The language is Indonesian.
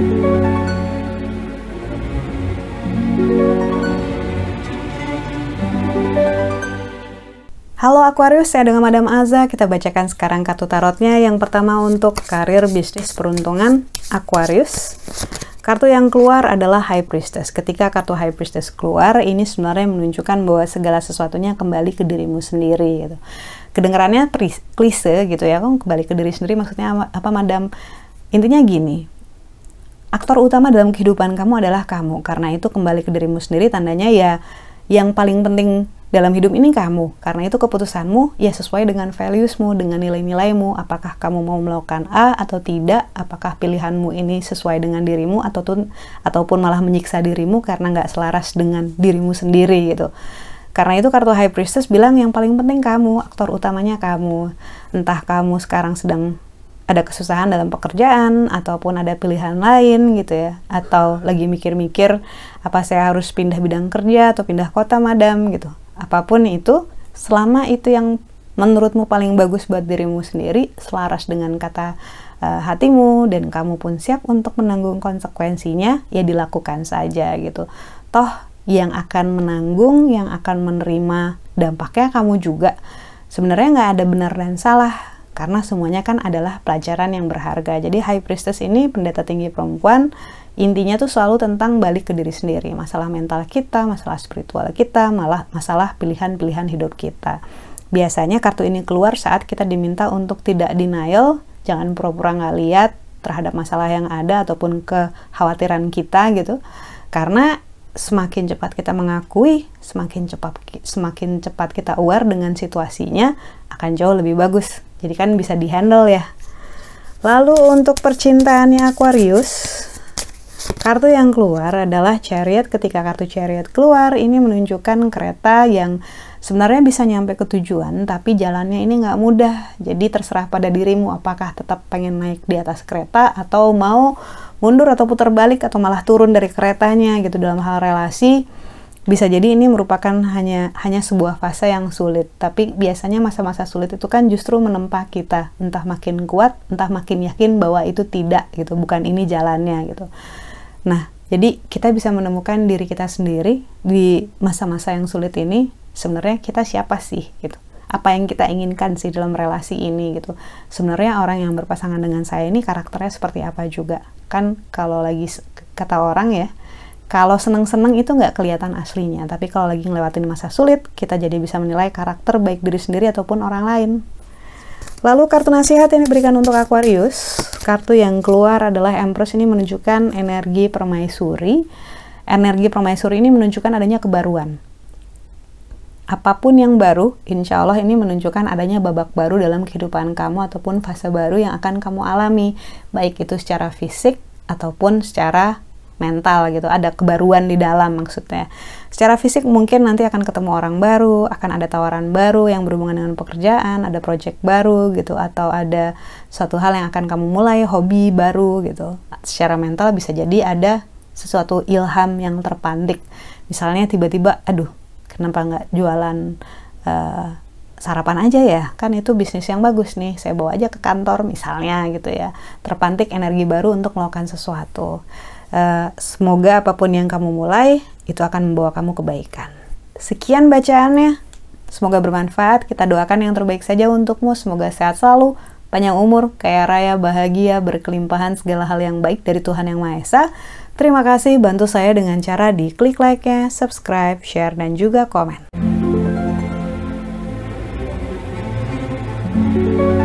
Halo Aquarius, saya dengan Madam Aza. Kita bacakan sekarang kartu tarotnya. Yang pertama untuk karir, bisnis, peruntungan Aquarius. Kartu yang keluar adalah High Priestess. Ketika kartu High Priestess keluar, ini sebenarnya menunjukkan bahwa segala sesuatunya kembali ke dirimu sendiri gitu. Kedengarannya klise gitu ya, kok kembali ke diri sendiri maksudnya apa Madam? Intinya gini, aktor utama dalam kehidupan kamu adalah kamu. Karena itu kembali ke dirimu sendiri tandanya ya yang paling penting dalam hidup ini kamu. Karena itu keputusanmu ya sesuai dengan valuesmu, dengan nilai-nilaimu. Apakah kamu mau melakukan A atau tidak? Apakah pilihanmu ini sesuai dengan dirimu ataupun ataupun malah menyiksa dirimu karena nggak selaras dengan dirimu sendiri gitu. Karena itu kartu High Priestess bilang yang paling penting kamu, aktor utamanya kamu. Entah kamu sekarang sedang ada kesusahan dalam pekerjaan ataupun ada pilihan lain gitu ya atau lagi mikir-mikir apa saya harus pindah bidang kerja atau pindah kota madam gitu apa pun itu, selama itu yang menurutmu paling bagus buat dirimu sendiri, selaras dengan kata uh, hatimu dan kamu pun siap untuk menanggung konsekuensinya, ya dilakukan saja gitu. Toh yang akan menanggung, yang akan menerima dampaknya kamu juga. Sebenarnya nggak ada benar dan salah, karena semuanya kan adalah pelajaran yang berharga. Jadi High Priestess ini pendeta tinggi perempuan intinya tuh selalu tentang balik ke diri sendiri, masalah mental kita, masalah spiritual kita, malah masalah pilihan-pilihan hidup kita. Biasanya kartu ini keluar saat kita diminta untuk tidak denial, jangan pura-pura nggak lihat terhadap masalah yang ada ataupun kekhawatiran kita gitu. Karena semakin cepat kita mengakui, semakin cepat semakin cepat kita aware dengan situasinya akan jauh lebih bagus. Jadi kan bisa dihandle ya. Lalu untuk percintaannya Aquarius, Kartu yang keluar adalah chariot. Ketika kartu chariot keluar, ini menunjukkan kereta yang sebenarnya bisa nyampe ke tujuan, tapi jalannya ini nggak mudah. Jadi terserah pada dirimu apakah tetap pengen naik di atas kereta atau mau mundur atau putar balik atau malah turun dari keretanya gitu dalam hal relasi. Bisa jadi ini merupakan hanya hanya sebuah fase yang sulit, tapi biasanya masa-masa sulit itu kan justru menempa kita, entah makin kuat, entah makin yakin bahwa itu tidak gitu, bukan ini jalannya gitu. Nah, jadi kita bisa menemukan diri kita sendiri di masa-masa yang sulit ini sebenarnya kita siapa sih gitu. Apa yang kita inginkan sih dalam relasi ini gitu. Sebenarnya orang yang berpasangan dengan saya ini karakternya seperti apa juga. Kan kalau lagi kata orang ya, kalau seneng-seneng itu nggak kelihatan aslinya, tapi kalau lagi ngelewatin masa sulit, kita jadi bisa menilai karakter baik diri sendiri ataupun orang lain. Lalu kartu nasihat yang diberikan untuk Aquarius, kartu yang keluar adalah Empress ini menunjukkan energi permaisuri. Energi permaisuri ini menunjukkan adanya kebaruan. Apa pun yang baru, insya Allah ini menunjukkan adanya babak baru dalam kehidupan kamu ataupun fase baru yang akan kamu alami, baik itu secara fisik ataupun secara mental gitu ada kebaruan di dalam maksudnya. Secara fisik mungkin nanti akan ketemu orang baru akan ada tawaran baru yang berhubungan dengan pekerjaan ada project baru gitu atau ada suatu hal yang akan kamu mulai hobi baru gitu. Secara mental bisa jadi ada sesuatu ilham yang terpantik misalnya tiba-tiba aduh kenapa nggak jualan uh, sarapan aja ya kan itu bisnis yang bagus nih saya bawa aja ke kantor misalnya gitu ya terpantik energi baru untuk melakukan sesuatu Uh, semoga apa pun yang kamu mulai itu akan membawa kamu kebaikan. Sekian bacaannya. Semoga bermanfaat. Kita doakan yang terbaik saja untukmu. Semoga sehat selalu, panjang umur, kaya raya, bahagia, berkelimpahan segala hal yang baik dari Tuhan Yang Maha Esa. Terima kasih bantu saya dengan cara di klik like-nya, subscribe, share, dan juga komen. Thank you.